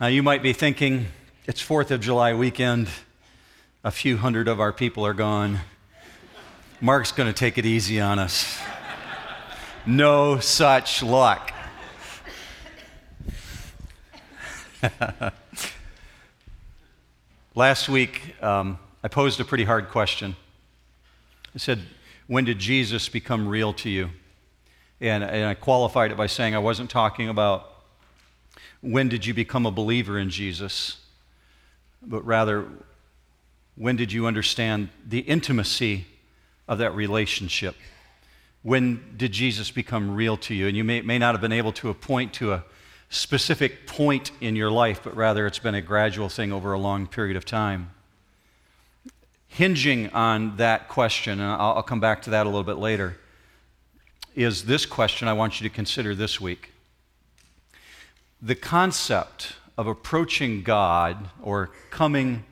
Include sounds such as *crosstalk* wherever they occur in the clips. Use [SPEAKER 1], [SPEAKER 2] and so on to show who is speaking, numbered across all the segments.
[SPEAKER 1] Now, you might be thinking, it's 4th of July weekend. A few hundred of our people are gone. Mark's going to take it easy on us. No such luck. *laughs* Last week, um, I posed a pretty hard question. I said, When did Jesus become real to you? And, and I qualified it by saying I wasn't talking about when did you become a believer in Jesus, but rather, when did you understand the intimacy of that relationship? When did Jesus become real to you? And you may, may not have been able to point to a specific point in your life, but rather it's been a gradual thing over a long period of time. Hinging on that question, and I'll, I'll come back to that a little bit later, is this question I want you to consider this week the concept of approaching God or coming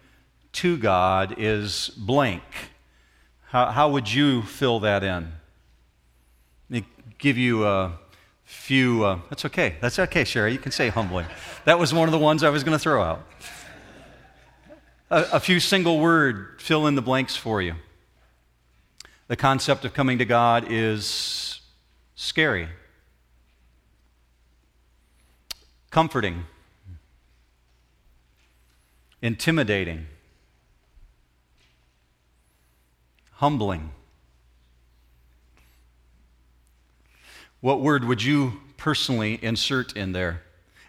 [SPEAKER 1] to God is blank. How, how would you fill that in? Let me give you a few. Uh, that's okay. That's okay, Sherry. You can say humbling. That was one of the ones I was going to throw out. A, a few single word fill in the blanks for you. The concept of coming to God is scary. Comforting, intimidating, humbling. What word would you personally insert in there?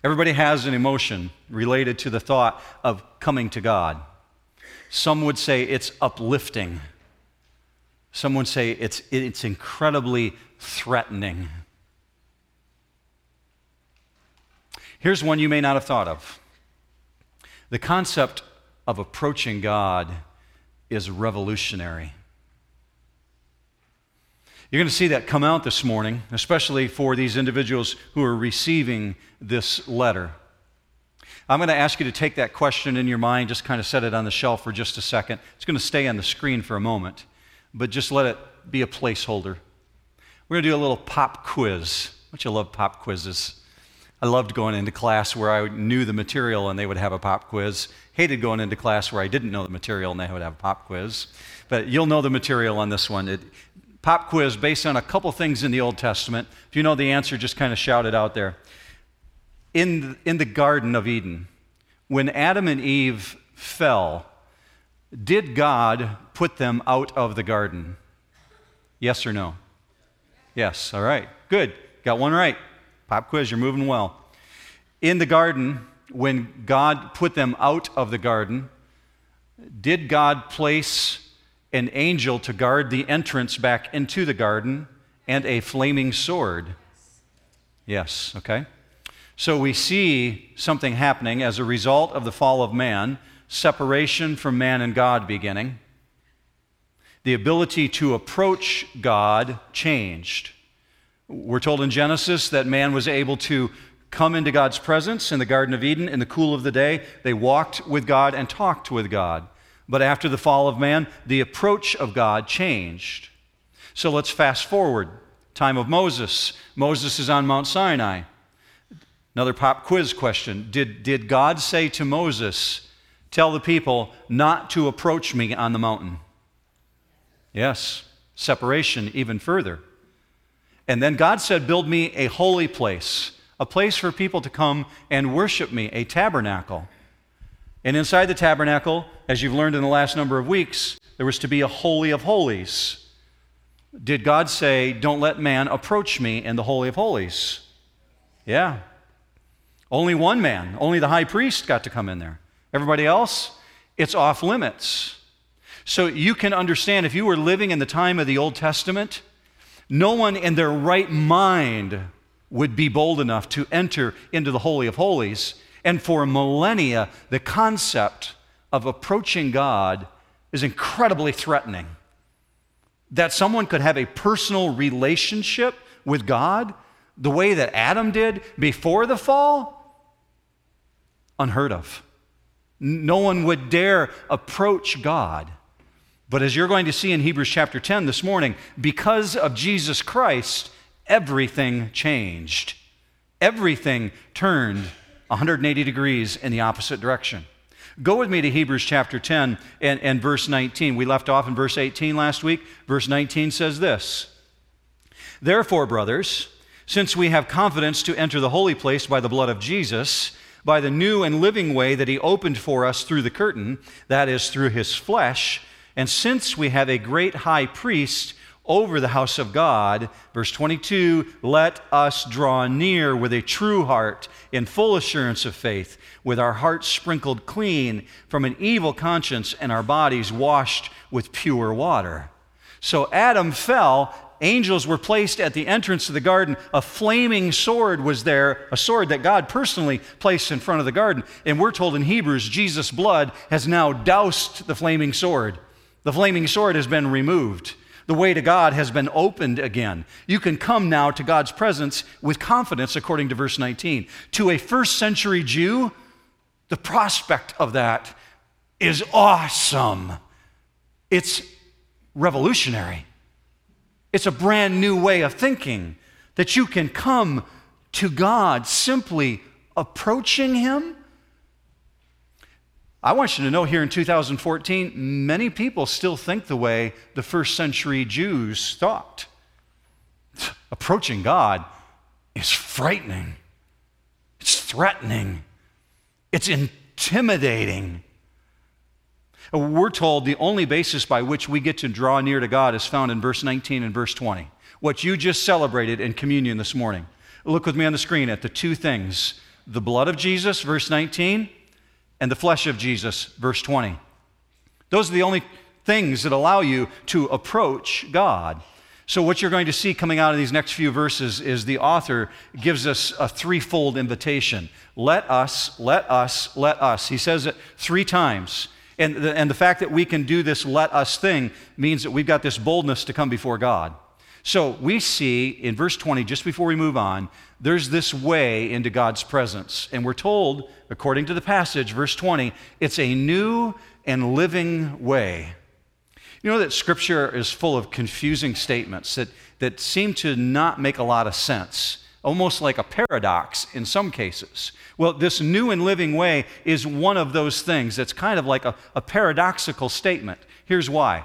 [SPEAKER 1] Everybody has an emotion related to the thought of coming to God. Some would say it's uplifting. Some would say it's, it's incredibly threatening. Here's one you may not have thought of the concept of approaching God is revolutionary. You're going to see that come out this morning, especially for these individuals who are receiving this letter. I'm going to ask you to take that question in your mind, just kind of set it on the shelf for just a second. It's going to stay on the screen for a moment, but just let it be a placeholder. We're going to do a little pop quiz. Don't you love pop quizzes? I loved going into class where I knew the material and they would have a pop quiz. Hated going into class where I didn't know the material and they would have a pop quiz. But you'll know the material on this one. It, pop quiz based on a couple things in the Old Testament. If you know the answer, just kind of shout it out there. In, in the Garden of Eden, when Adam and Eve fell, did God put them out of the garden? Yes or no? Yes, all right. Good. Got one right. Pop quiz, you're moving well. In the garden, when God put them out of the garden, did God place an angel to guard the entrance back into the garden and a flaming sword? Yes, okay. So we see something happening as a result of the fall of man, separation from man and God beginning. The ability to approach God changed. We're told in Genesis that man was able to come into God's presence in the Garden of Eden in the cool of the day. They walked with God and talked with God. But after the fall of man, the approach of God changed. So let's fast forward. Time of Moses. Moses is on Mount Sinai. Another pop quiz question. Did, did God say to Moses, Tell the people not to approach me on the mountain? Yes. Separation even further. And then God said, Build me a holy place, a place for people to come and worship me, a tabernacle. And inside the tabernacle, as you've learned in the last number of weeks, there was to be a holy of holies. Did God say, Don't let man approach me in the holy of holies? Yeah. Only one man, only the high priest got to come in there. Everybody else, it's off limits. So you can understand if you were living in the time of the Old Testament, no one in their right mind would be bold enough to enter into the Holy of Holies. And for millennia, the concept of approaching God is incredibly threatening. That someone could have a personal relationship with God the way that Adam did before the fall, unheard of. No one would dare approach God. But as you're going to see in Hebrews chapter 10 this morning, because of Jesus Christ, everything changed. Everything turned 180 degrees in the opposite direction. Go with me to Hebrews chapter 10 and, and verse 19. We left off in verse 18 last week. Verse 19 says this Therefore, brothers, since we have confidence to enter the holy place by the blood of Jesus, by the new and living way that he opened for us through the curtain, that is, through his flesh, and since we have a great high priest over the house of God. Verse 22 Let us draw near with a true heart in full assurance of faith, with our hearts sprinkled clean from an evil conscience and our bodies washed with pure water. So Adam fell. Angels were placed at the entrance of the garden. A flaming sword was there, a sword that God personally placed in front of the garden. And we're told in Hebrews, Jesus' blood has now doused the flaming sword. The flaming sword has been removed. The way to God has been opened again. You can come now to God's presence with confidence, according to verse 19. To a first century Jew, the prospect of that is awesome. It's revolutionary. It's a brand new way of thinking that you can come to God simply approaching Him I want you to know here in 2014, many people still think the way the first century Jews thought. Approaching God is frightening, it's threatening, it's intimidating. We're told the only basis by which we get to draw near to God is found in verse 19 and verse 20. What you just celebrated in communion this morning. Look with me on the screen at the two things the blood of Jesus, verse 19 and the flesh of Jesus, verse 20. Those are the only things that allow you to approach God. So, what you're going to see coming out of these next few verses is the author gives us a threefold invitation. Let us, let us, let us. He says it three times. And the, and the fact that we can do this let us thing means that we've got this boldness to come before God. So we see in verse 20, just before we move on, there's this way into God's presence. And we're told, according to the passage, verse 20, it's a new and living way. You know that Scripture is full of confusing statements that, that seem to not make a lot of sense, almost like a paradox in some cases. Well, this new and living way is one of those things that's kind of like a, a paradoxical statement. Here's why.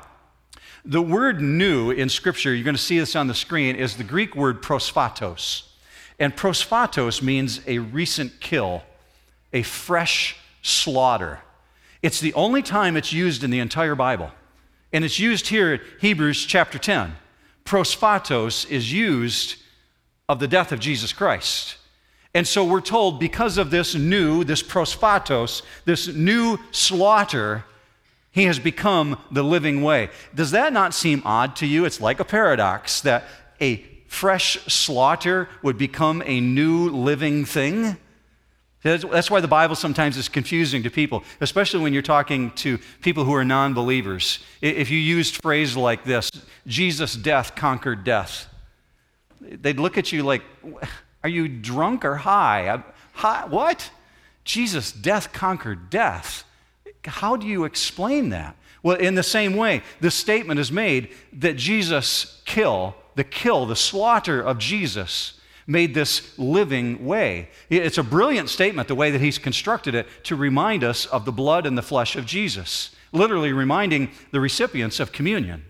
[SPEAKER 1] The word new in Scripture, you're going to see this on the screen, is the Greek word prosphatos. And prosphatos means a recent kill, a fresh slaughter. It's the only time it's used in the entire Bible. And it's used here in Hebrews chapter 10. Prosphatos is used of the death of Jesus Christ. And so we're told because of this new, this prosphatos, this new slaughter, he has become the living way. Does that not seem odd to you? It's like a paradox that a fresh slaughter would become a new living thing. That's why the Bible sometimes is confusing to people, especially when you're talking to people who are non believers. If you used phrase like this, Jesus' death conquered death, they'd look at you like, Are you drunk or high? high what? Jesus' death conquered death. How do you explain that? Well, in the same way, the statement is made that Jesus' kill, the kill, the slaughter of Jesus, made this living way. It's a brilliant statement, the way that he's constructed it, to remind us of the blood and the flesh of Jesus, literally reminding the recipients of communion.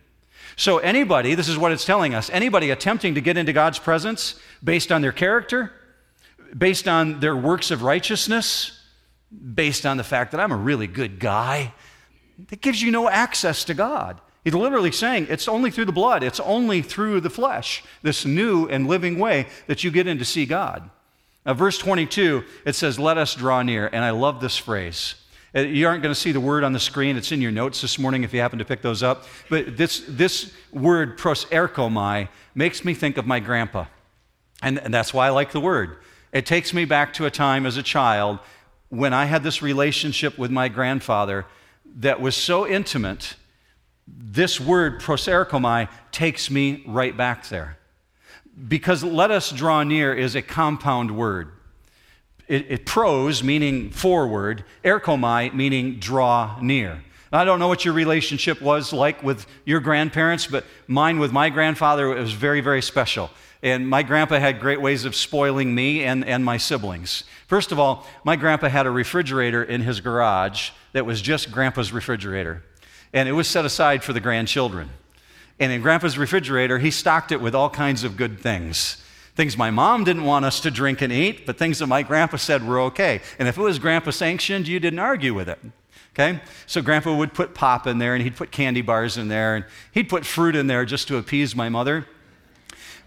[SPEAKER 1] So, anybody, this is what it's telling us anybody attempting to get into God's presence based on their character, based on their works of righteousness, based on the fact that I'm a really good guy, that gives you no access to God. He's literally saying it's only through the blood, it's only through the flesh, this new and living way that you get in to see God. Now, verse 22, it says, Let us draw near. And I love this phrase. Uh, you aren't going to see the word on the screen. It's in your notes this morning if you happen to pick those up. But this, this word, proserchomai, makes me think of my grandpa. And, and that's why I like the word. It takes me back to a time as a child when I had this relationship with my grandfather that was so intimate, this word, proserchomai, takes me right back there. Because let us draw near is a compound word. It, it pros, meaning forward, erchomai, meaning draw near. I don't know what your relationship was like with your grandparents, but mine with my grandfather was very, very special. And my grandpa had great ways of spoiling me and, and my siblings. First of all, my grandpa had a refrigerator in his garage that was just grandpa's refrigerator. And it was set aside for the grandchildren. And in grandpa's refrigerator, he stocked it with all kinds of good things. Things my mom didn't want us to drink and eat, but things that my grandpa said were okay. And if it was grandpa sanctioned, you didn't argue with it. Okay? So grandpa would put pop in there and he'd put candy bars in there and he'd put fruit in there just to appease my mother.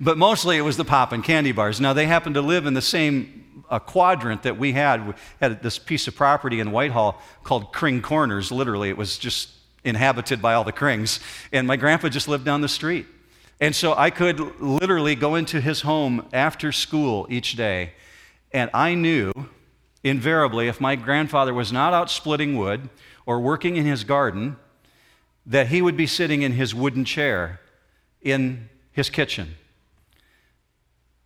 [SPEAKER 1] But mostly it was the pop and candy bars. Now they happened to live in the same uh, quadrant that we had. We had this piece of property in Whitehall called Kring Corners, literally. It was just inhabited by all the Krings. And my grandpa just lived down the street. And so I could literally go into his home after school each day. And I knew invariably if my grandfather was not out splitting wood or working in his garden, that he would be sitting in his wooden chair in his kitchen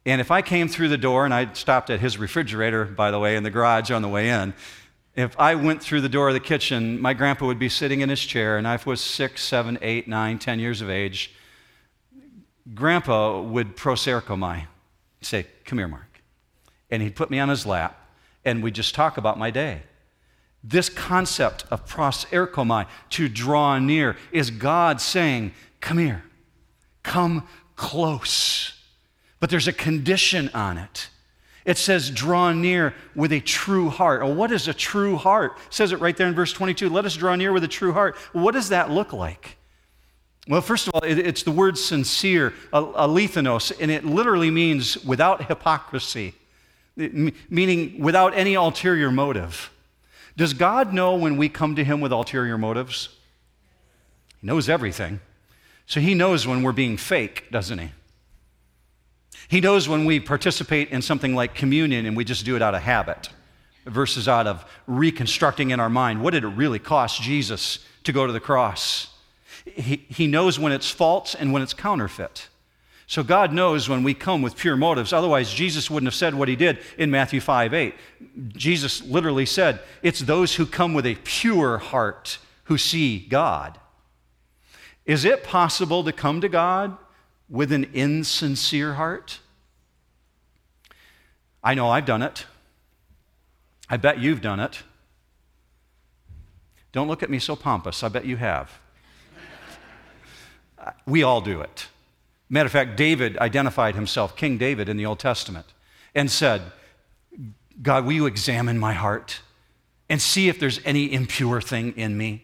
[SPEAKER 1] and if I came through the door, and I stopped at his refrigerator, by the way, in the garage on the way in, if I went through the door of the kitchen, my grandpa would be sitting in his chair, and I was six, seven, eight, nine, ten years of age. Grandpa would proserchomai, say, Come here, Mark. And he'd put me on his lap, and we'd just talk about my day. This concept of proserchomai, to draw near, is God saying, Come here, come close. But there's a condition on it. It says, draw near with a true heart. Well, what is a true heart? It says it right there in verse 22. Let us draw near with a true heart. what does that look like? Well, first of all, it, it's the word sincere, alethanos, and it literally means without hypocrisy, meaning without any ulterior motive. Does God know when we come to Him with ulterior motives? He knows everything. So He knows when we're being fake, doesn't He? He knows when we participate in something like communion and we just do it out of habit versus out of reconstructing in our mind what did it really cost Jesus to go to the cross. He, he knows when it's false and when it's counterfeit. So God knows when we come with pure motives. Otherwise, Jesus wouldn't have said what he did in Matthew 5 8. Jesus literally said, It's those who come with a pure heart who see God. Is it possible to come to God with an insincere heart? I know I've done it. I bet you've done it. Don't look at me so pompous. I bet you have. *laughs* Uh, we all do it. Matter of fact, David identified himself, King David in the Old Testament, and said, God, will you examine my heart and see if there's any impure thing in me?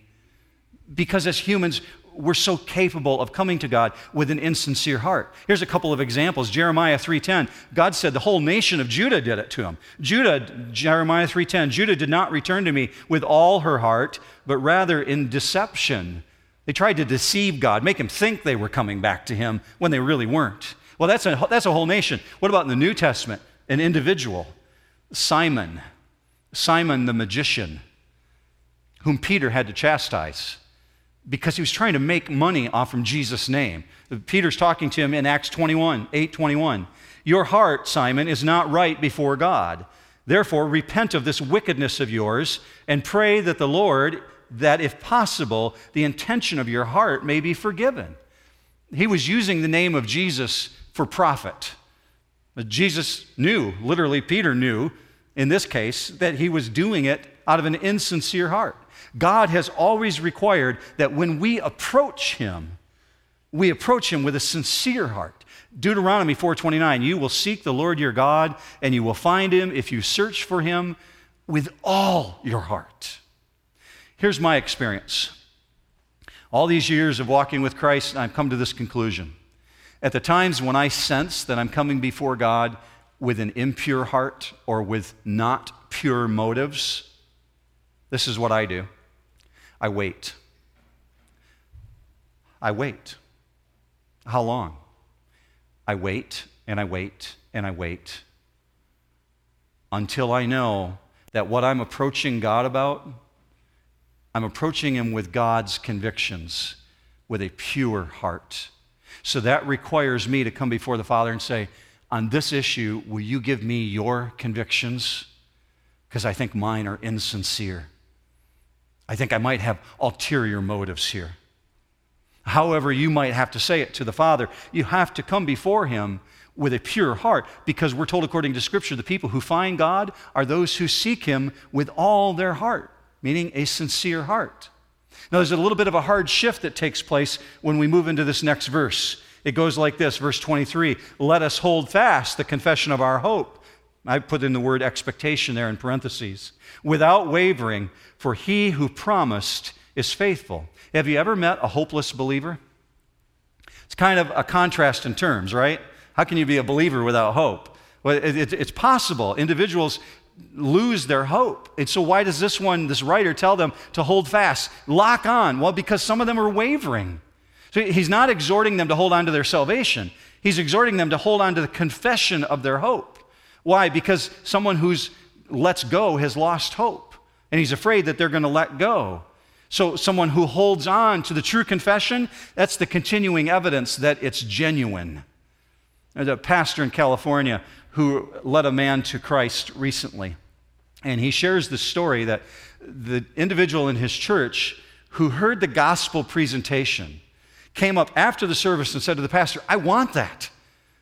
[SPEAKER 1] Because as humans, we're so capable of coming to God with an insincere heart. Here's a couple of examples. Jeremiah 3:10. God said the whole nation of Judah did it to him. Judah, Jeremiah 3:10, Judah did not return to me with all her heart, but rather in deception. They tried to deceive God, make him think they were coming back to him when they really weren't. Well, that's a, that's a whole nation. What about in the New Testament? An individual, Simon, Simon the magician, whom Peter had to chastise because he was trying to make money off from Jesus' name. Peter's talking to him in Acts 21, 8 21. Your heart, Simon, is not right before God. Therefore, repent of this wickedness of yours and pray that the Lord, that if possible, the intention of your heart may be forgiven. He was using the name of Jesus for profit. But Jesus knew, literally, Peter knew in this case, that he was doing it out of an insincere heart. God has always required that when we approach him, we approach him with a sincere heart. Deuteronomy 4:29, you will seek the Lord your God and you will find him if you search for him with all your heart. Here's my experience. All these years of walking with Christ, I've come to this conclusion. At the times when I sense that I'm coming before God with an impure heart or with not pure motives, this is what I do. I wait. I wait. How long? I wait and I wait and I wait until I know that what I'm approaching God about, I'm approaching Him with God's convictions, with a pure heart. So that requires me to come before the Father and say, On this issue, will you give me your convictions? Because I think mine are insincere. I think I might have ulterior motives here. However, you might have to say it to the Father. You have to come before Him with a pure heart because we're told according to Scripture the people who find God are those who seek Him with all their heart, meaning a sincere heart. Now, there's a little bit of a hard shift that takes place when we move into this next verse. It goes like this, verse 23 Let us hold fast the confession of our hope. I put in the word expectation there in parentheses. Without wavering, for he who promised is faithful. Have you ever met a hopeless believer? It's kind of a contrast in terms, right? How can you be a believer without hope? Well, it, it, it's possible. Individuals lose their hope. And so, why does this one, this writer, tell them to hold fast, lock on? Well, because some of them are wavering. So, he's not exhorting them to hold on to their salvation, he's exhorting them to hold on to the confession of their hope. Why? Because someone who's lets go has lost hope, and he's afraid that they're going to let go. So, someone who holds on to the true confession, that's the continuing evidence that it's genuine. There's a pastor in California who led a man to Christ recently. And he shares the story that the individual in his church who heard the gospel presentation came up after the service and said to the pastor, I want that.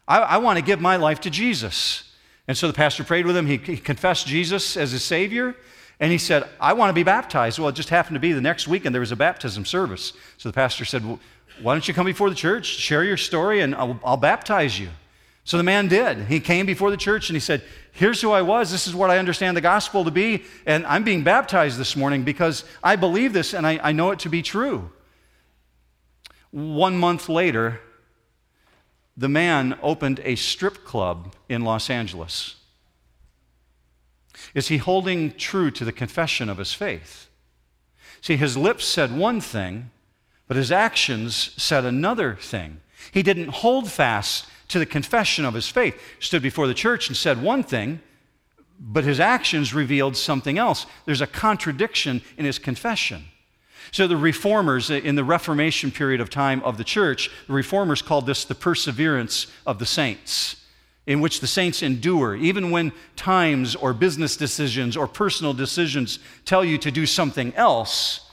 [SPEAKER 1] I, I want to give my life to Jesus. And so the pastor prayed with him. He, he confessed Jesus as his Savior. And he said, I want to be baptized. Well, it just happened to be the next weekend there was a baptism service. So the pastor said, well, Why don't you come before the church, share your story, and I'll, I'll baptize you? So the man did. He came before the church and he said, Here's who I was. This is what I understand the gospel to be. And I'm being baptized this morning because I believe this and I, I know it to be true. One month later, the man opened a strip club in Los Angeles. Is he holding true to the confession of his faith? See, his lips said one thing, but his actions said another thing. He didn't hold fast to the confession of his faith. Stood before the church and said one thing, but his actions revealed something else. There's a contradiction in his confession. So, the reformers uh, in the Reformation period of time of the church, the reformers called this the perseverance of the saints, in which the saints endure, even when times or business decisions or personal decisions tell you to do something else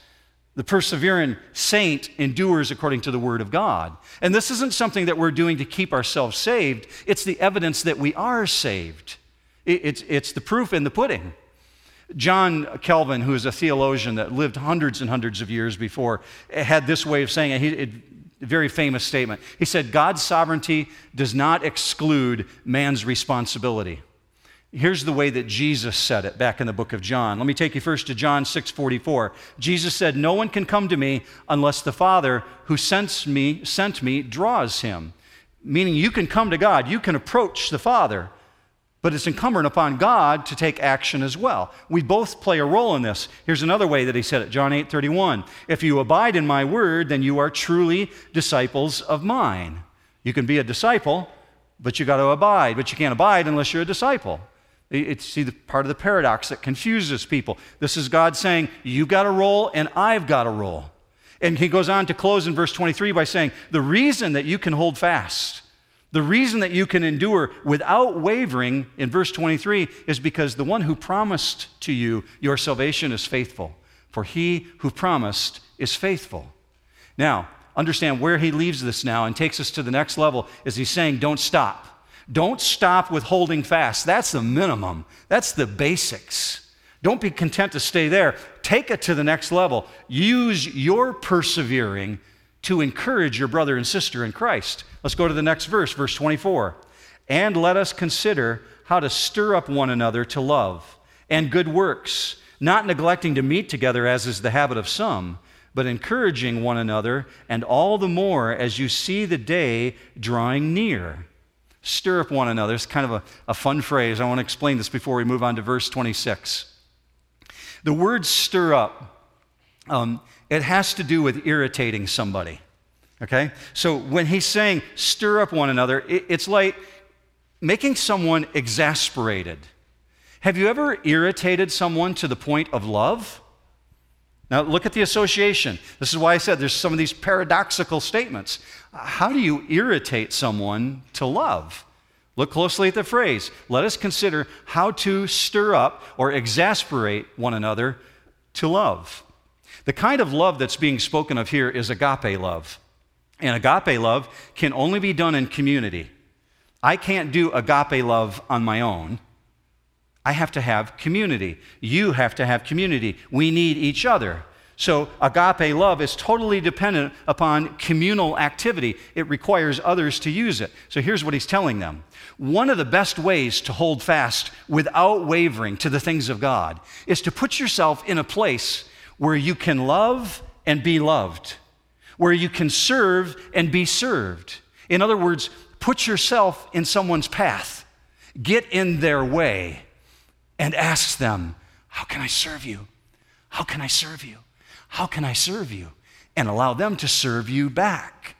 [SPEAKER 1] the persevering saint endures according to the word of God. And this isn't something that we're doing to keep ourselves saved, it's the evidence that we are saved. It's, it's the proof in the pudding. John Calvin, who is a theologian that lived hundreds and hundreds of years before, had this way of saying it. It very famous statement. He said, God's sovereignty does not exclude man's responsibility. Here's the way that Jesus said it back in the book of John. Let me take you first to John 6:44. Jesus said, "No one can come to me unless the Father who sent me sent me draws him." Meaning you can come to God, you can approach the Father, but it's incumbent upon God to take action as well. We both play a role in this. Here's another way that he said it, John 8:31. If you abide in my word, then you are truly disciples of mine. You can be a disciple, but you got to abide, but you can't abide unless you're a disciple. It's see the part of the paradox that confuses people. This is God saying, You've got a role and I've got a role. And he goes on to close in verse 23 by saying, The reason that you can hold fast, the reason that you can endure without wavering in verse 23 is because the one who promised to you your salvation is faithful. For he who promised is faithful. Now, understand where he leaves this now and takes us to the next level is he's saying, Don't stop. Don't stop with holding fast. That's the minimum, that's the basics. Don't be content to stay there. Take it to the next level. Use your persevering to encourage your brother and sister in Christ. Let's go to the next verse, verse 24. And let us consider how to stir up one another to love and good works, not neglecting to meet together as is the habit of some, but encouraging one another, and all the more as you see the day drawing near. Stir up one another. It's kind of a, a fun phrase. I want to explain this before we move on to verse 26. The word stir up, um, it has to do with irritating somebody. Okay? So when he's saying stir up one another, it's like making someone exasperated. Have you ever irritated someone to the point of love? Now, look at the association. This is why I said there's some of these paradoxical statements. How do you irritate someone to love? Look closely at the phrase. Let us consider how to stir up or exasperate one another to love. The kind of love that's being spoken of here is agape love. And agape love can only be done in community. I can't do agape love on my own. I have to have community. You have to have community. We need each other. So, agape love is totally dependent upon communal activity. It requires others to use it. So, here's what he's telling them one of the best ways to hold fast without wavering to the things of God is to put yourself in a place where you can love and be loved, where you can serve and be served. In other words, put yourself in someone's path, get in their way, and ask them, How can I serve you? How can I serve you? How can I serve you? And allow them to serve you back.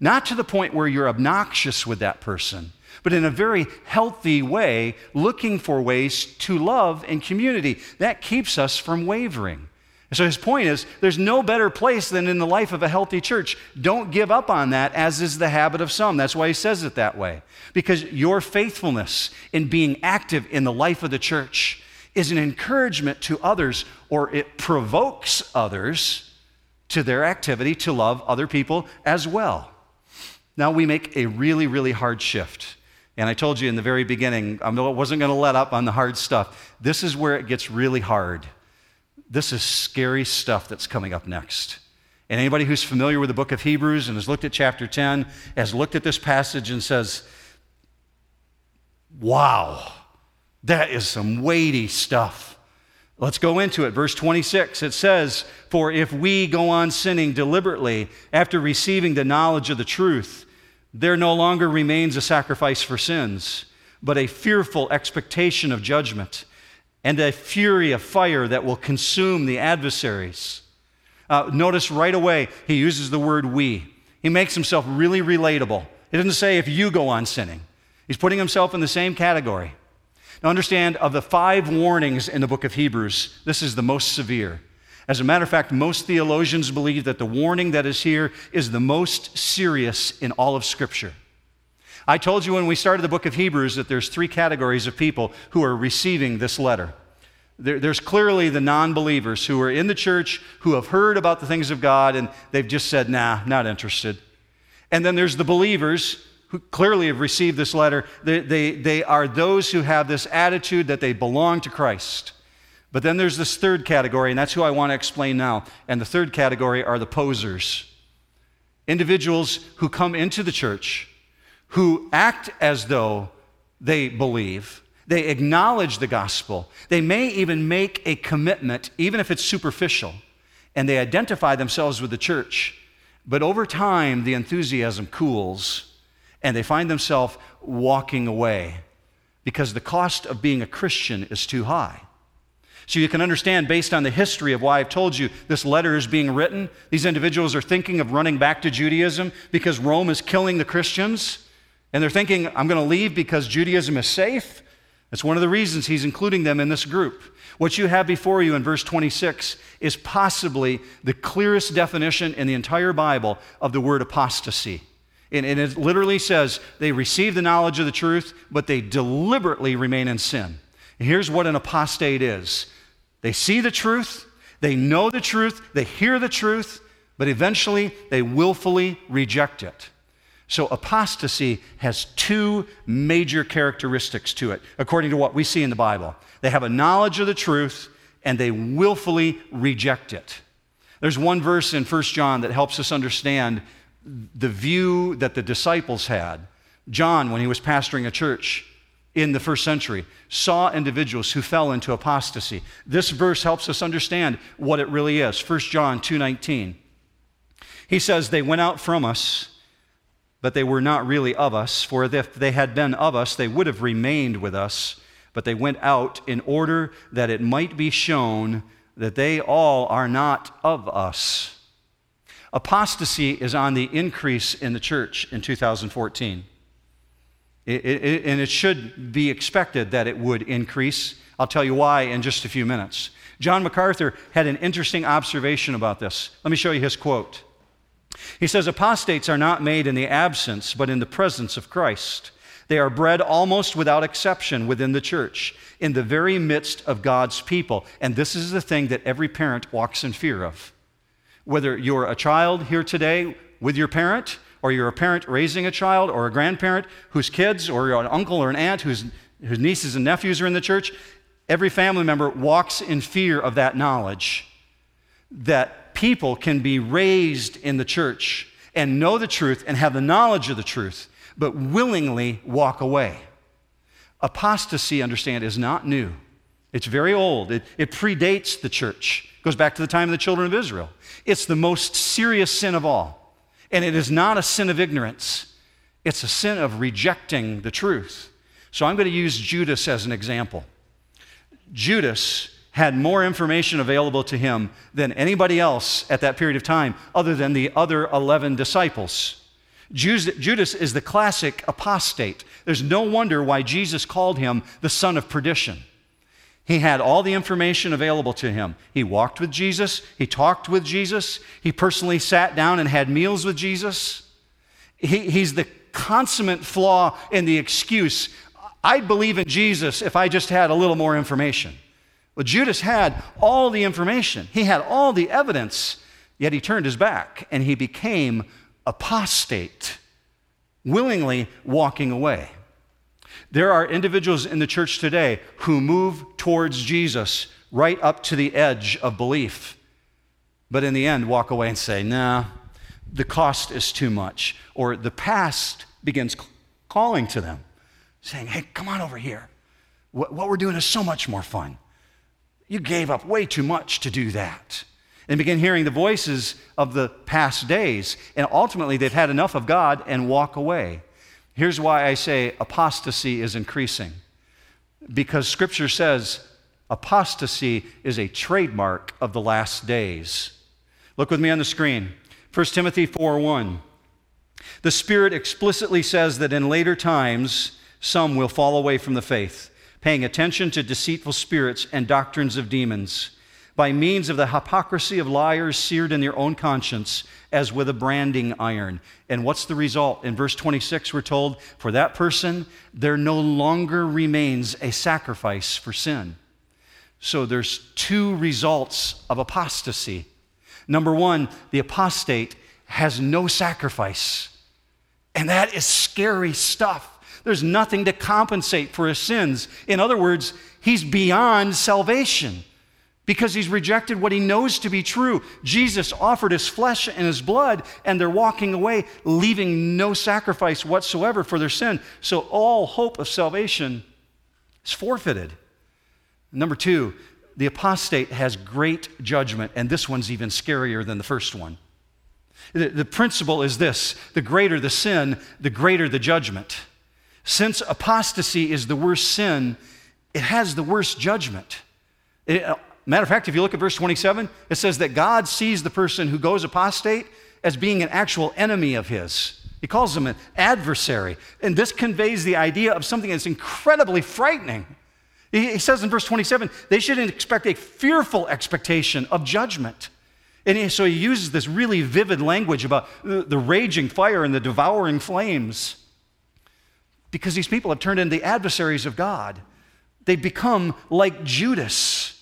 [SPEAKER 1] Not to the point where you're obnoxious with that person, but in a very healthy way, looking for ways to love in community. That keeps us from wavering. So his point is there's no better place than in the life of a healthy church. Don't give up on that, as is the habit of some. That's why he says it that way. Because your faithfulness in being active in the life of the church is an encouragement to others, or it provokes others to their activity to love other people as well. Now we make a really, really hard shift. And I told you in the very beginning, I wasn't going to let up on the hard stuff. This is where it gets really hard. This is scary stuff that's coming up next. And anybody who's familiar with the book of Hebrews and has looked at chapter 10 has looked at this passage and says, Wow, that is some weighty stuff. Let's go into it. Verse 26, it says, For if we go on sinning deliberately after receiving the knowledge of the truth, there no longer remains a sacrifice for sins, but a fearful expectation of judgment and a fury of fire that will consume the adversaries. Uh, notice right away, he uses the word we. He makes himself really relatable. He doesn't say if you go on sinning, he's putting himself in the same category. Now, understand, of the five warnings in the book of Hebrews, this is the most severe. As a matter of fact, most theologians believe that the warning that is here is the most serious in all of Scripture. I told you when we started the book of Hebrews that there's three categories of people who are receiving this letter. There, there's clearly the non believers who are in the church, who have heard about the things of God, and they've just said, nah, not interested. And then there's the believers who clearly have received this letter. They, they, they are those who have this attitude that they belong to Christ. But then there's this third category, and that's who I want to explain now. And the third category are the posers individuals who come into the church who act as though they believe. They acknowledge the gospel. They may even make a commitment, even if it's superficial, and they identify themselves with the church. But over time, the enthusiasm cools, and they find themselves walking away because the cost of being a Christian is too high. So you can understand, based on the history of why I've told you this letter is being written, these individuals are thinking of running back to Judaism because Rome is killing the Christians. And they're thinking, I'm going to leave because Judaism is safe. That's one of the reasons he's including them in this group. What you have before you in verse 26 is possibly the clearest definition in the entire Bible of the word apostasy. And, it literally says they receive the knowledge of the truth, but they deliberately remain in sin. And here's what an apostate is they see the truth, they know the truth, they hear the truth, but eventually they willfully reject it. So apostasy has two major characteristics to it, according to what we see in the Bible. They have a knowledge of the truth and they willfully reject it. There's one verse in 1 John that helps us understand the view that the disciples had. John, when he was pastoring a church in the first century, saw individuals who fell into apostasy. This verse helps us understand what it really is. 1 John 2:19. He says, "They went out from us but they were not really of us. For if they had been of us, they would have remained with us. But they went out in order that it might be shown that they all are not of us. Apostasy is on the increase in the church in 2014. It, it, and it should be expected that it would increase. I'll tell you why in just a few minutes. John MacArthur had an interesting observation about this. Let me show you his quote. He says apostates are not made in the absence, but in the presence of Christ. They are bred almost without exception within the church, in the very midst of God's people. And this is the thing that every parent walks in fear of. Whether you're a child here today with your parent, or you're a parent raising a child, or a grandparent whose kids, or an uncle or an aunt whose, whose nieces and nephews are in the church, every family member walks in fear of that knowledge that people can be raised in the church and know the truth and have the knowledge of the truth, but willingly walk away. Apostasy, understand, is not new. It's very old. It, it predates the church. It goes back to the time of the children of Israel. It's the most serious sin of all. And it is not a sin of ignorance, it's a sin of rejecting the truth. So I'm going to use Judas as an example. Judas had more information available to him than anybody else at that period of time, other than the other 11 disciples. Judas is the classic apostate. There's no wonder why Jesus called him the son of perdition. He had all the information available to him. He walked with Jesus, he talked with Jesus, he personally sat down and had meals with Jesus. He, he's the consummate flaw in the excuse I'd believe in Jesus if I just had a little more information. Well, Judas had all the information, he had all the evidence, yet he turned his back and he became apostate, willingly walking away. There are individuals in the church today who move towards Jesus right up to the edge of belief, but in the end walk away and say, nah, the cost is too much. Or the past begins calling to them, saying, hey, come on over here. What, we're doing is so much more fun. You gave up way too much to do that. And begin hearing the voices of the past days. And ultimately, they've had enough of God and walk away. Here's why I say apostasy is increasing because Scripture says apostasy is a trademark of the last days. Look with me on the screen 1 Timothy 4 1. The Spirit explicitly says that in later times, some will fall away from the faith, paying attention to deceitful spirits and doctrines of demons by means of the hypocrisy of liars seared in their own conscience as with a branding iron. And what's the result? In verse 26, we're told, For that person, there no longer remains a sacrifice for sin. So there's two results of apostasy. Number one, the apostate has no sacrifice. And that is scary stuff. There's nothing to compensate for his sins. In other words, he's beyond salvation because he's rejected what he knows to be true. Jesus offered his flesh and his blood, and they're walking away, leaving no sacrifice whatsoever for their sin. So all hope of salvation is forfeited. Number two, the apostate has great judgment, and this one's even scarier than the first one. The, the principle is this the greater the sin, the greater the judgment. Since apostasy is the worst sin, it has the worst judgment. It, uh, Matter of fact, if you look at verse 27, it says that God sees the person who goes apostate as being an actual enemy of his. He calls them an adversary. And this conveys the idea of something that's incredibly frightening. He says in verse 27 they shouldn't expect a fearful expectation of judgment. And so he uses this really vivid language about the raging fire and the devouring flames because these people have turned into the adversaries of God. They become like Judas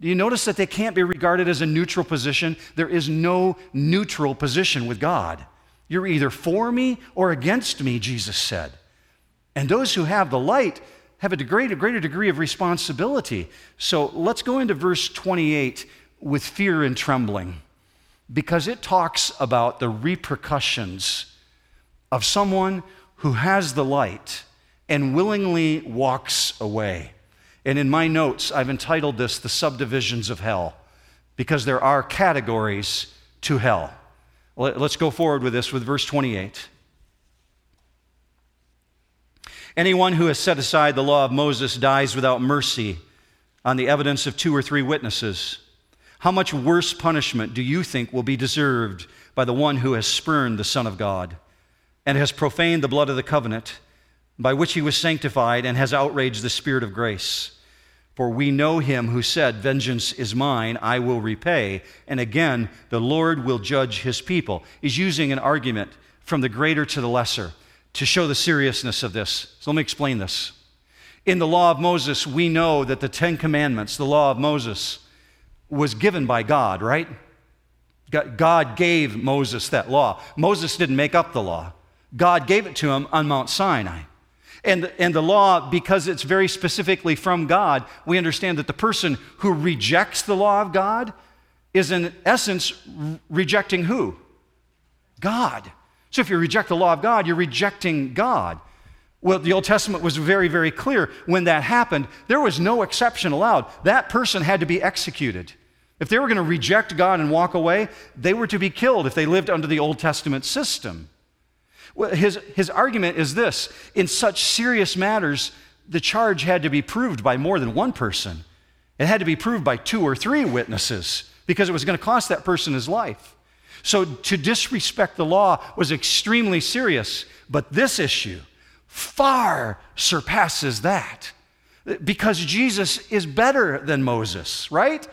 [SPEAKER 1] do you notice that they can't be regarded as a neutral position? There is no neutral position with God. You're either for me or against me, Jesus said. And those who have the light have a greater, greater degree of responsibility. So let's go into verse 28 with fear and trembling because it talks about the repercussions of someone who has the light and willingly walks away. And in my notes, I've entitled this The Subdivisions of Hell, because there are categories to hell. Let's go forward with this with verse 28. Anyone who has set aside the law of Moses dies without mercy on the evidence of two or three witnesses. How much worse punishment do you think will be deserved by the one who has spurned the Son of God and has profaned the blood of the covenant by which he was sanctified and has outraged the Spirit of grace? For we know him who said, Vengeance is mine, I will repay. And again, the Lord will judge his people. He's using an argument from the greater to the lesser to show the seriousness of this. So let me explain this. In the law of Moses, we know that the Ten Commandments, the law of Moses, was given by God, right? God gave Moses that law. Moses didn't make up the law, God gave it to him on Mount Sinai. And, and the law, because it's very specifically from God, we understand that the person who rejects the law of God is, in essence, rejecting who? God. So if you reject the law of God, you're rejecting God. Well, the Old Testament was very, very clear. When that happened, there was no exception allowed. That person had to be executed. If they were going to reject God and walk away, they were to be killed if they lived under the Old Testament system. Well, his, his argument is this in such serious matters, the charge had to be proved by more than one person. It had to be proved by two or three witnesses because it was going to cost that person his life. So to disrespect the law was extremely serious. But this issue far surpasses that because Jesus is better than Moses, right?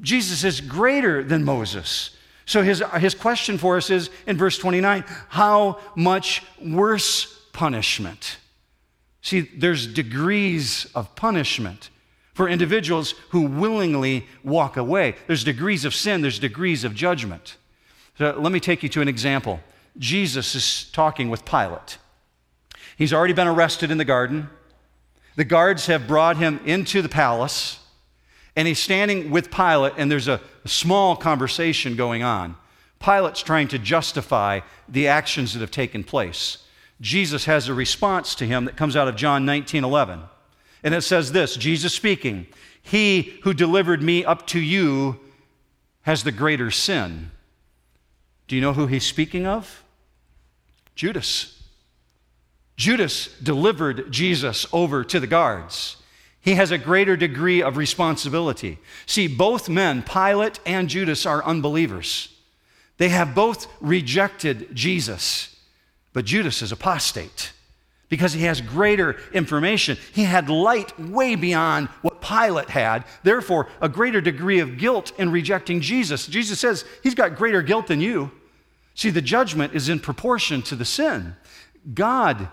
[SPEAKER 1] Jesus is greater than Moses. So his, his question for us is in verse 29 how much worse punishment? See, there's degrees of punishment for individuals who willingly walk away. There's degrees of sin, there's degrees of judgment. So let me take you to an example. Jesus is talking with Pilate. He's already been arrested in the garden. The guards have brought him into the palace. And he's standing with Pilate, and there's a, small conversation going on. Pilate's trying to justify the actions that have taken place. Jesus has a response to him that comes out of John 19 11. And it says this Jesus speaking, He who delivered me up to you has the greater sin. Do you know who he's speaking of? Judas. Judas delivered Jesus over to the guards he has a greater degree of responsibility. See, both men, Pilate and Judas, are unbelievers. They have both rejected Jesus, but Judas is apostate because he has greater information. He had light way beyond what Pilate had, therefore, a greater degree of guilt in rejecting Jesus. Jesus says he's got greater guilt than you. See, the judgment is in proportion to the sin. God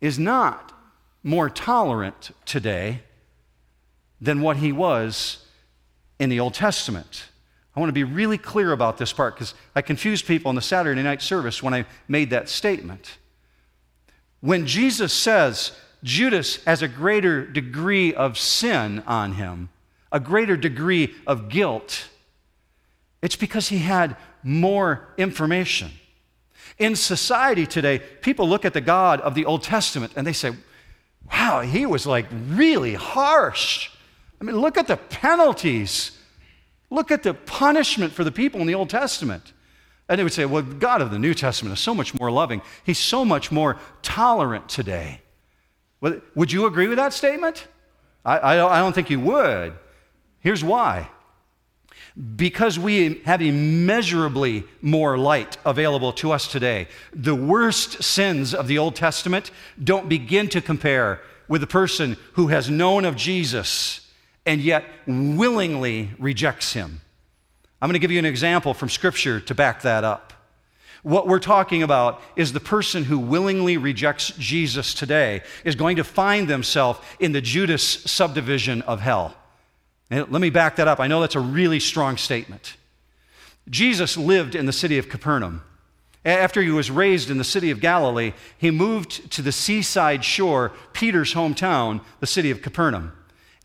[SPEAKER 1] is not more tolerant today than what he was in the Old Testament. I want to be really clear about this part because I confused people in the Saturday night service when I made that statement. When Jesus says Judas has a greater degree of sin on him, a greater degree of guilt, it's because he had more information. In society today, people look at the God of the Old Testament and they say, wow, he was like really harsh. I mean, look at the penalties. Look at the punishment for the people in the Old Testament. And they would say, well, God of the New Testament is so much more loving. He's so much more tolerant today. Would you agree with that statement? I, I don't think you would. Here's why because we have immeasurably more light available to us today, the worst sins of the Old Testament don't begin to compare with a person who has known of Jesus and yet willingly rejects him. I'm going to give you an example from Scripture to back that up. What we're talking about is the person who willingly rejects Jesus today is going to find themselves in the Judas subdivision of hell. And let me back that up. I know that's a really strong statement. Jesus lived in the city of Capernaum. After he was raised in the city of Galilee, he moved to the seaside shore, Peter's hometown, the city of Capernaum.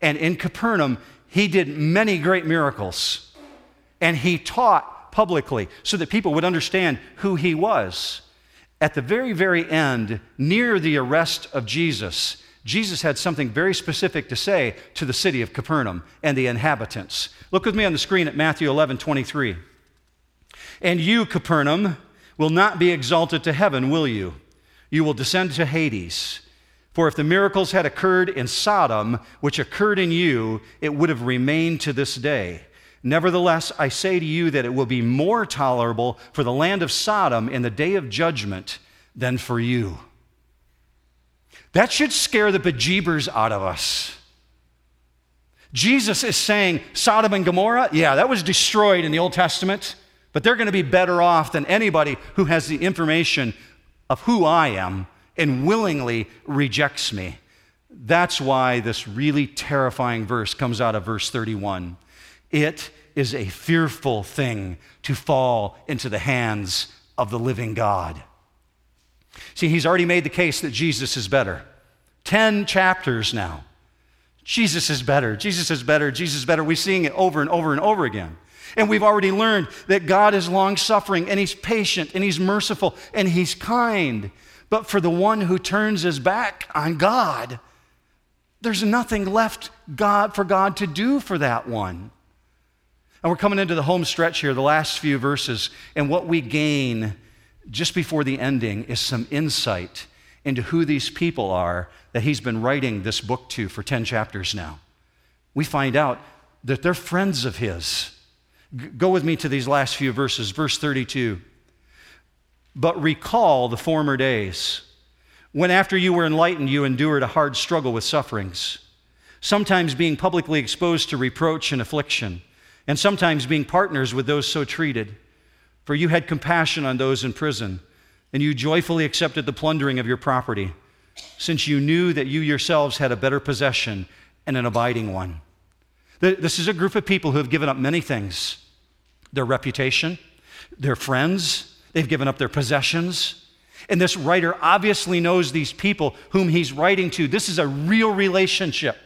[SPEAKER 1] And in Capernaum, he did many great miracles. And he taught publicly so that people would understand who he was. At the very, very end, near the arrest of Jesus, Jesus had something very specific to say to the city of Capernaum and the inhabitants. Look with me on the screen at Matthew 11 23. And you, Capernaum, will not be exalted to heaven, will you? You will descend to Hades. For if the miracles had occurred in Sodom, which occurred in you, it would have remained to this day. Nevertheless, I say to you that it will be more tolerable for the land of Sodom in the day of judgment than for you. That should scare the bejeebers out of us. Jesus is saying Sodom and Gomorrah, yeah, that was destroyed in the Old Testament, but they're going to be better off than anybody who has the information of who I am and willingly rejects me. That's why this really terrifying verse comes out of verse 31. It is a fearful thing to fall into the hands of the living God. See, he's already made the case that Jesus is better. 10 chapters now. Jesus is better. Jesus is better. Jesus is better. We're seeing it over and over and over again. And we've already learned that God is long suffering and He's patient and He's merciful and He's kind. But for the one who turns his back on God, there's nothing left God for God to do for that one. And we're coming into the home stretch here, the last few verses, and what we gain just before the ending is some insight into who these people are that he's been writing this book to for 10 chapters now. We find out that they're friends of his. G- go with me to these last few verses. Verse 32. But recall the former days when, after you were enlightened, you endured a hard struggle with sufferings, sometimes being publicly exposed to reproach and affliction, and sometimes being partners with those so treated. For you had compassion on those in prison, and you joyfully accepted the plundering of your property, since you knew that you yourselves had a better possession and an abiding one. This is a group of people who have given up many things their reputation, their friends, they've given up their possessions. And this writer obviously knows these people whom he's writing to. This is a real relationship.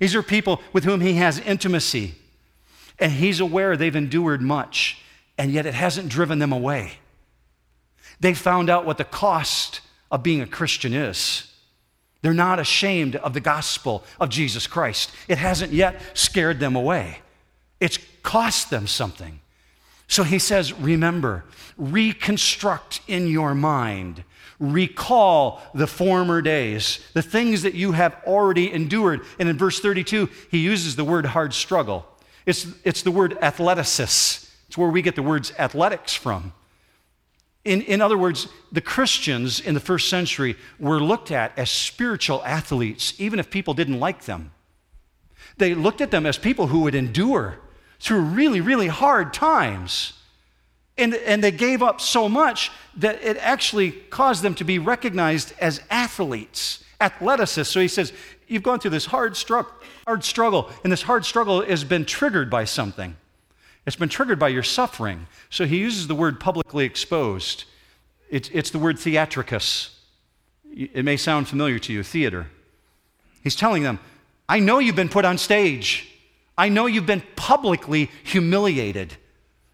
[SPEAKER 1] These are people with whom he has intimacy. And he's aware they've endured much and yet it hasn't driven them away. They found out what the cost of being a Christian is. They're not ashamed of the gospel of Jesus Christ. It hasn't yet scared them away, it's cost them something. So he says, Remember, reconstruct in your mind, recall the former days, the things that you have already endured. And in verse 32, he uses the word hard struggle. It's, it's the word athleticus. It's where we get the words athletics from. In, in other words, the Christians in the first century were looked at as spiritual athletes, even if people didn't like them. They looked at them as people who would endure through really, really hard times. And, and they gave up so much that it actually caused them to be recognized as athletes, athleticists. So he says, You've gone through this hard, stru- hard struggle, and this hard struggle has been triggered by something. It's been triggered by your suffering. So he uses the word publicly exposed. It's, it's the word theatricus. It may sound familiar to you, theater. He's telling them, I know you've been put on stage. I know you've been publicly humiliated.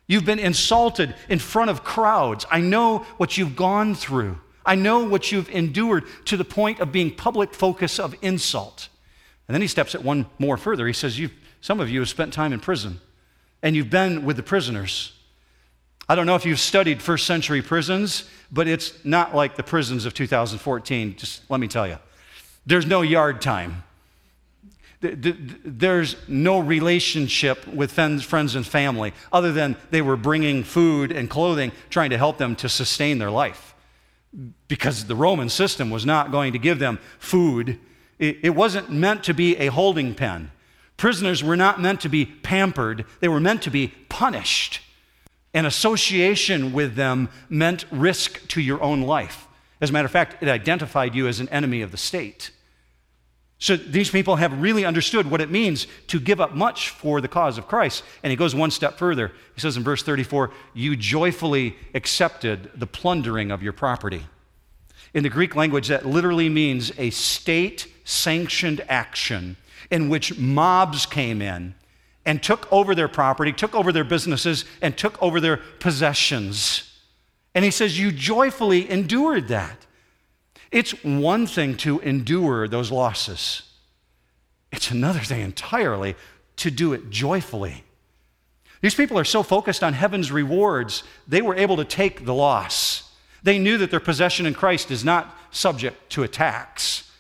[SPEAKER 1] You've been insulted in front of crowds. I know what you've gone through. I know what you've endured to the point of being public focus of insult. And then he steps it one more further. He says, Some of you have spent time in prison and you've been with the prisoners. I don't know if you've studied first century prisons, but it's not like the prisons of 2014. Just let me tell you. There's no yard time. There's no relationship with friends and family other than they were bringing food and clothing, trying to help them to sustain their life. Because the Roman system was not going to give them food, it wasn't meant to be a holding pen. Prisoners were not meant to be pampered, they were meant to be punished. And association with them meant risk to your own life. As a matter of fact, it identified you as an enemy of the state. So these people have really understood what it means to give up much for the cause of Christ. And he goes one step further. He says in verse 34 You joyfully accepted the plundering of your property. In the Greek language, that literally means a state sanctioned action in which mobs came in and took over their property, took over their businesses, and took over their possessions. And he says, You joyfully endured that. It's one thing to endure those losses, it's another thing entirely to do it joyfully. These people are so focused on heaven's rewards, they were able to take the loss. They knew that their possession in Christ is not subject to attacks,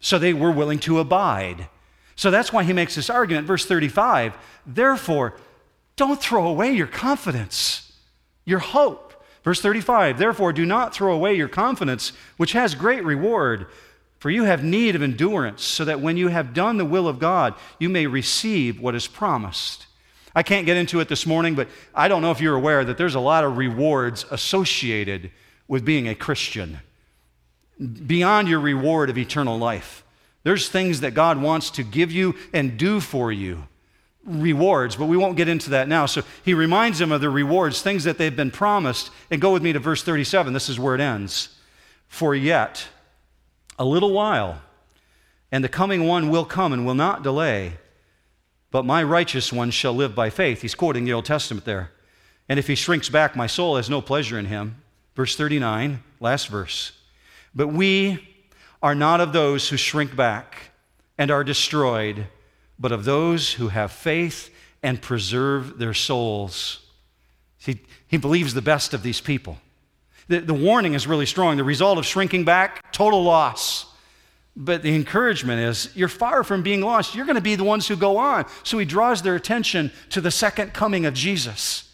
[SPEAKER 1] so they were willing to abide. So that's why he makes this argument. Verse 35 Therefore, don't throw away your confidence, your hope. Verse 35 Therefore, do not throw away your confidence, which has great reward. For you have need of endurance, so that when you have done the will of God, you may receive what is promised. I can't get into it this morning, but I don't know if you're aware that there's a lot of rewards associated with being a Christian, beyond your reward of eternal life. There's things that God wants to give you and do for you rewards, but we won't get into that now. So he reminds them of the rewards, things that they've been promised. And go with me to verse 37. This is where it ends. For yet a little while, and the coming one will come and will not delay, but my righteous one shall live by faith. He's quoting the Old Testament there. And if he shrinks back, my soul has no pleasure in him. Verse 39, last verse. But we are not of those who shrink back and are destroyed, but of those who have faith and preserve their souls. See, he believes the best of these people. The, the warning is really strong. The result of shrinking back, total loss. But the encouragement is you're far from being lost. You're going to be the ones who go on. So he draws their attention to the second coming of Jesus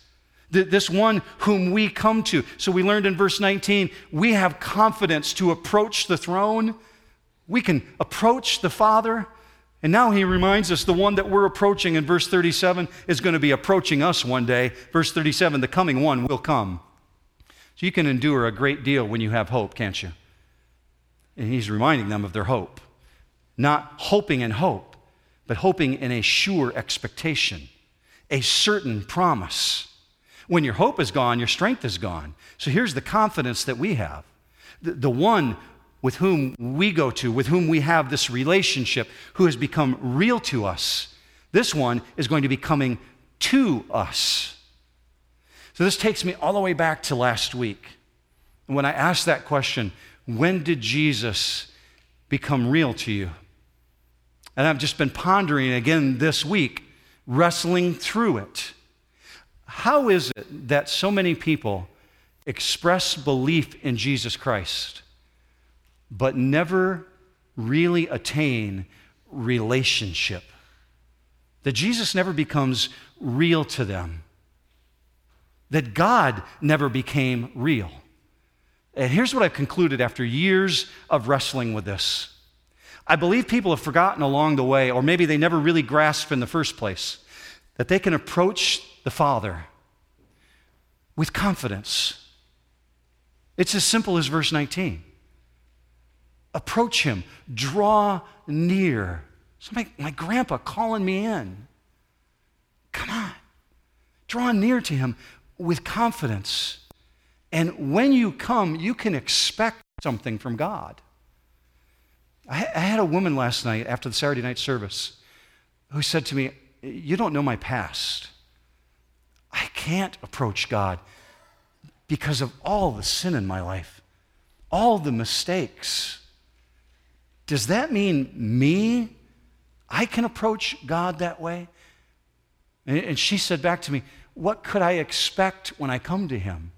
[SPEAKER 1] this one whom we come to. So we learned in verse 19, we have confidence to approach the throne. We can approach the Father. And now he reminds us the one that we're approaching in verse 37 is going to be approaching us one day. Verse 37, the coming one will come. So you can endure a great deal when you have hope, can't you? And he's reminding them of their hope. Not hoping in hope, but hoping in a sure expectation, a certain promise. When your hope is gone, your strength is gone. So here's the confidence that we have. The, the one with whom we go to, with whom we have this relationship, who has become real to us, this one is going to be coming to us. So this takes me all the way back to last week. When I asked that question, when did Jesus become real to you? And I've just been pondering again this week, wrestling through it. How is it that so many people express belief in Jesus Christ, but never really attain relationship? That Jesus never becomes real to them, that God never became real. And here's what I've concluded after years of wrestling with this. I believe people have forgotten along the way, or maybe they never really grasped in the first place, that they can approach the Father with confidence. It's as simple as verse 19. Approach him, draw near. So my, grandpa calling me in. Come on. Draw near to him with confidence. And when you come, you can expect something from God. I had a woman last night after the Saturday night service who said to me, You don't know my past. I can't approach God because of all the sin in my life, all the mistakes. Does that mean me? I can approach God that way? And she said back to me, What could I expect when I come to Him?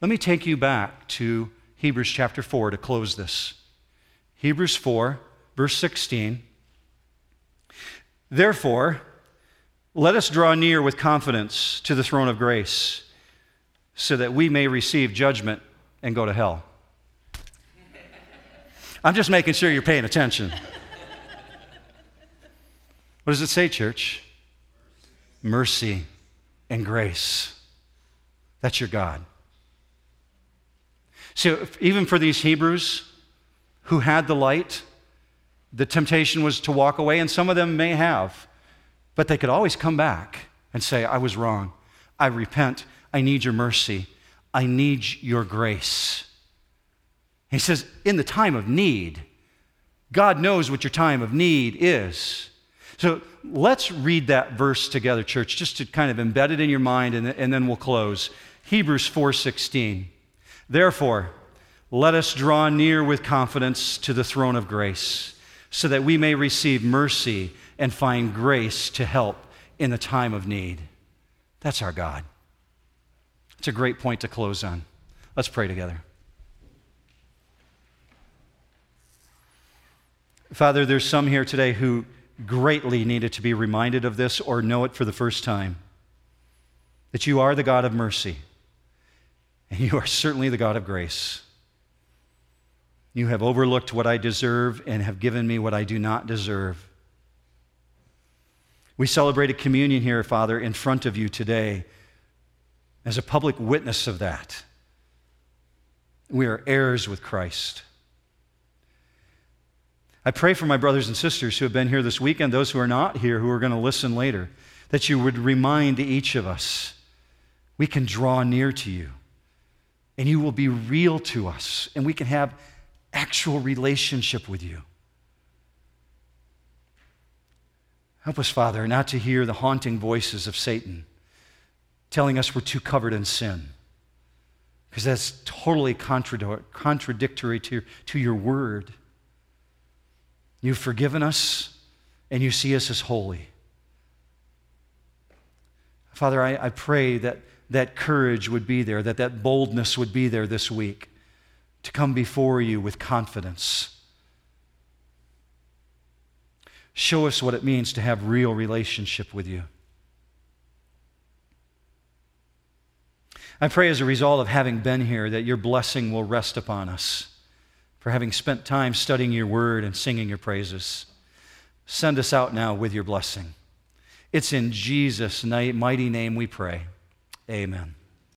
[SPEAKER 1] Let me take you back to Hebrews chapter 4 to close this. Hebrews 4, verse 16. Therefore, let us draw near with confidence to the throne of grace so that we may receive judgment and go to hell. I'm just making sure you're paying attention. What does it say, church? Mercy and grace. That's your God. So, even for these Hebrews who had the light, the temptation was to walk away, and some of them may have. But they could always come back and say, I was wrong. I repent. I need your mercy. I need your grace. He says, in the time of need, God knows what your time of need is. So let's read that verse together, church, just to kind of embed it in your mind, and, and then we'll close. Hebrews 4:16. Therefore, let us draw near with confidence to the throne of grace, so that we may receive mercy and find grace to help in the time of need. That's our God. It's a great point to close on. Let's pray together. Father, there's some here today who greatly needed to be reminded of this or know it for the first time that you are the God of mercy, and you are certainly the God of grace. You have overlooked what I deserve and have given me what I do not deserve. We celebrated communion here, Father, in front of you today as a public witness of that. We are heirs with Christ. I pray for my brothers and sisters who have been here this weekend, those who are not here, who are going to listen later, that you would remind each of us we can draw near to you and you will be real to us and we can have actual relationship with you. Help us, Father, not to hear the haunting voices of Satan telling us we're too covered in sin, because that's totally contradictory to, to your word. You've forgiven us, and you see us as holy. Father, I, I pray that that courage would be there, that that boldness would be there this week to come before you with confidence Show us what it means to have real relationship with you. I pray as a result of having been here that your blessing will rest upon us for having spent time studying your word and singing your praises. Send us out now with your blessing. It's in Jesus' mighty name we pray. Amen.